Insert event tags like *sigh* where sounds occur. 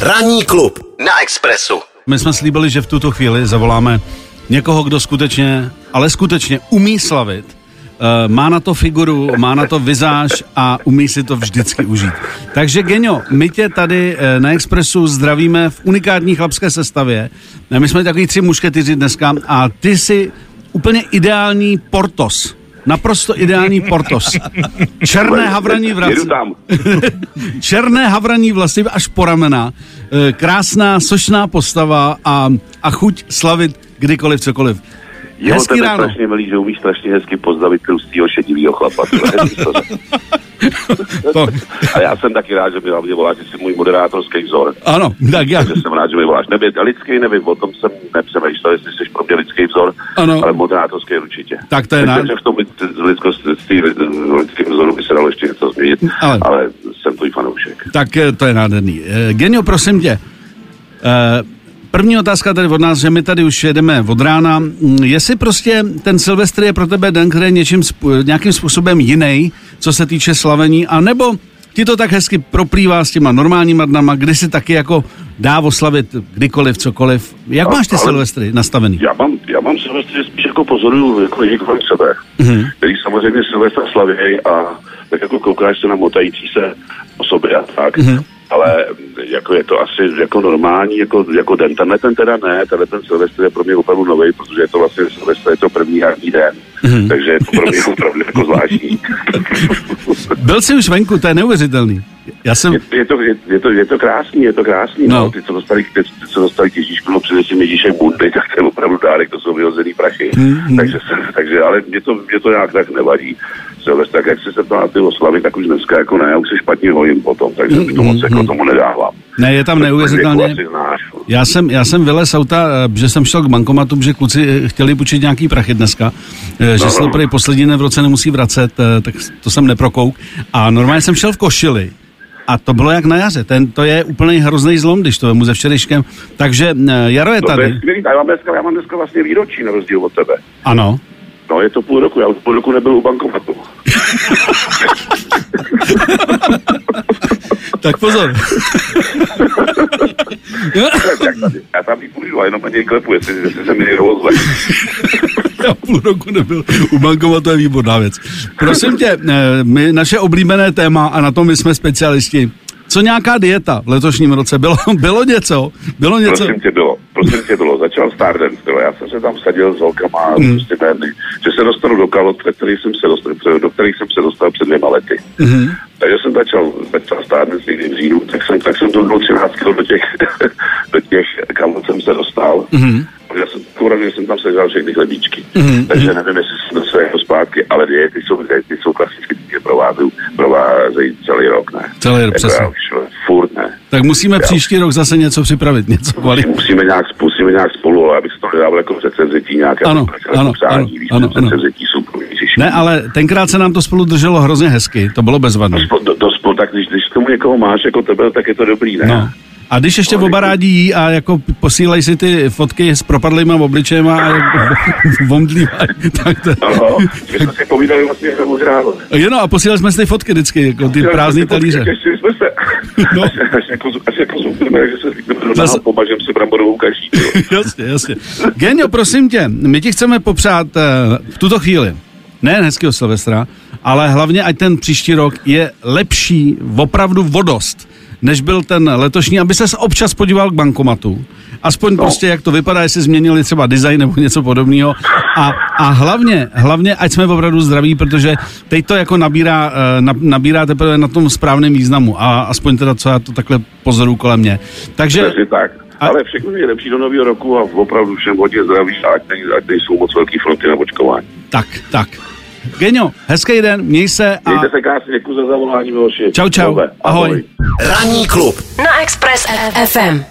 Ranní klub na Expressu. My jsme slíbili, že v tuto chvíli zavoláme někoho, kdo skutečně, ale skutečně umí slavit, eh, má na to figuru, má na to vizáž a umí si to vždycky užít. Takže Genio, my tě tady eh, na Expressu zdravíme v unikátní chlapské sestavě. My jsme takový tři mušketýři dneska a ty jsi úplně ideální Portos. Naprosto ideální Portos. Černé havraní vlasy. *laughs* Černé havraní vlasy až po ramena. Eh, Krásná, sošná postava a, a chuť slavit kdykoliv, cokoliv. Jo, Hezký tebe ráno. strašně milý, že umíš strašně hezky pozdravit tlustýho šedivýho chlapa. *laughs* To A já jsem taky rád, že mi hlavně voláš, že jsi můj moderátorský vzor. ano, tak já. Takže jsem rád, že mi voláš. Nebě, lidský nevím, o tom jsem nepřemýšlel, jestli jsi pro mě lidský vzor, Ano. ale moderátorský určitě. Tak to je Myslím, ná- že v tom lidskosti, lidském vzoru by se dalo ještě něco změnit, Ale- ale, jsem tvůj fanoušek. Tak eh, to je nádherný. Eh, Genio, prosím tě. eh, První otázka tady od nás, že my tady už jedeme od rána. Mm, Jestli prostě ten Silvestr je pro tebe den, který je něčím, nějakým způsobem jiný, co se týče slavení, anebo ti to tak hezky proplývá s těma normálníma dnama, kdy si taky jako dá oslavit kdykoliv, cokoliv. Jak A- máš ty Silvestry nastavený? Já mám, já mám Silvestry spíš jako pozoruju jako lidi kolem sebe, Mhm. mm-hmm. který samozřejmě Silvestra slavějí a tak jako koukáš se na motající se osoby a tak. Mhm. Mm-hmm. Ale jako je to asi jako normální, jako, jako den. Tenhle ten teda ne, tenhle ten Silvestr je pro mě opravdu nový, protože je to vlastně Silvestr, je to první jarní den. Mhm. Mm-hmm. Takže je to pro mě *laughs* opravdu jako zvláštní. Byl jsi už venku, to je neuvěřitelný. Já jsem... Je, je, to, je, je, to, je to krásný, je to krásný. No. No. Ty, co dostali, ty, ty, co dostali Ježíšku, no především Ježíšek bundy, tak to je opravdu dárek, to jsou vyhozený prachy. Mhm. takže, takže, ale mě to, mě to nějak tak nevadí. Silvestr, tak jak jsi se ptal na ty oslavy, tak už dneska jako ne, já už se špatně hojím potom, takže mi to moc jako tomu nedávám. Ne, je tam Tak neuvěřitelně... jako. Já jsem, já jsem vylez auta, eh, že jsem šel k bankomatu, že kluci eh, chtěli půjčit nějaký prachy dneska, eh, že No, se to no. poslední den v roce nemusí vracet, tak to jsem neprokouk. A normálně jsem šel v košili. A to bylo jak na jaře. Ten, to je úplný hrozný zlom, když to vemu ze včerejškem. Takže Jaro je No, to je tady. skvělý, já mám, dneska, já mám dneska vlastně výročí na rozdíl od tebe. Ano. No, je to půl roku, já už půl roku nebyl u bankomatu. *laughs* Tak pozor. *laughs* já tam nepůjdu, a jenom ani klepu, jestli, jestli se mi někdo ozve. *laughs* Já půl roku nebyl u bankomatu, to je výborná věc. Prosím tě, eh, my, naše oblíbené téma, a na tom my jsme specialisti, co nějaká dieta v letošním roce? Bylo, bylo něco? Bylo něco? Prosím tě bylo, prosím tě bylo, začal Stardance, bylo. já jsem se tam sadil s holkama, Mm. prostě se dostanu do kalot, do kterých jsem se dostal, do kterých jsem se dostal před dvěma lety. Mhm. Takže jsem začal, začal Stardance někdy v říjnu, tak jsem, tak jsem to byl 13 kg do těch, *laughs* do těch kalot jsem se dostal. Mhm. Já jsem, že jsem tam sežral všechny chlebíčky. Mhm. Takže nevím, jestli jsem dostal jako zpátky, ale diety jsou, diety jsou klasicky, ty mě provázejí, celý rok, ne? Celý rok, jako přesně. já už. Tak musíme příští rok zase něco připravit, něco kvalitní. Musíme nějak, musíme nějak spolu, ale abych se to nedával jako předsevzetí nějaké Ano, ano, ano, ano, ano. jsou Ježiši. Ne, ale tenkrát se nám to spolu drželo hrozně hezky, to bylo bezvadné. To, to, to, spolu, tak když, když k tomu někoho máš jako tebe, tak je to dobrý, ne? No. A když ještě No, oba rádi jí a jako posílají si ty fotky s propadlýma obličejma a *laughs* vomdlívají, tak to... Ano, my jsme si povídali vlastně možrálo. Jo, no, a posílali jsme si ty fotky vždycky, jako ty prázdný talíře. Jsme se, *laughs* No. až, až, jako, až jako že se zvykneme do pomažem si bramborovou kaší. jo. *laughs* jasně, jasně. Genio, prosím tě, my ti chceme popřát eh, v tuto chvíli nejen hezkého Silvestra, ale hlavně, ať ten příští rok je lepší opravdu vodost, než byl ten letošní, aby se občas podíval k bankomatu. Aspoň no. prostě, jak to vypadá, jestli změnili třeba design nebo něco podobného. A, a hlavně, hlavně, ať jsme opravdu zdraví, protože teď to jako nabírá, eh, na- nabírá teprve na tom správném významu. A aspoň teda, co já to takhle pozoru kolem mě. Takže tak. A- Ale všechno je lepší do nového roku a opravdu všem hodně zdraví ať, nej, ať nejsou moc velký fronty na očkování. tak, tak. Genio, hezký den, měj se a Mějte se krásně, děkuji za zavolání, Miloši. čau, čau. Ahoj. Ahoj. Ranní klub Na Express FM.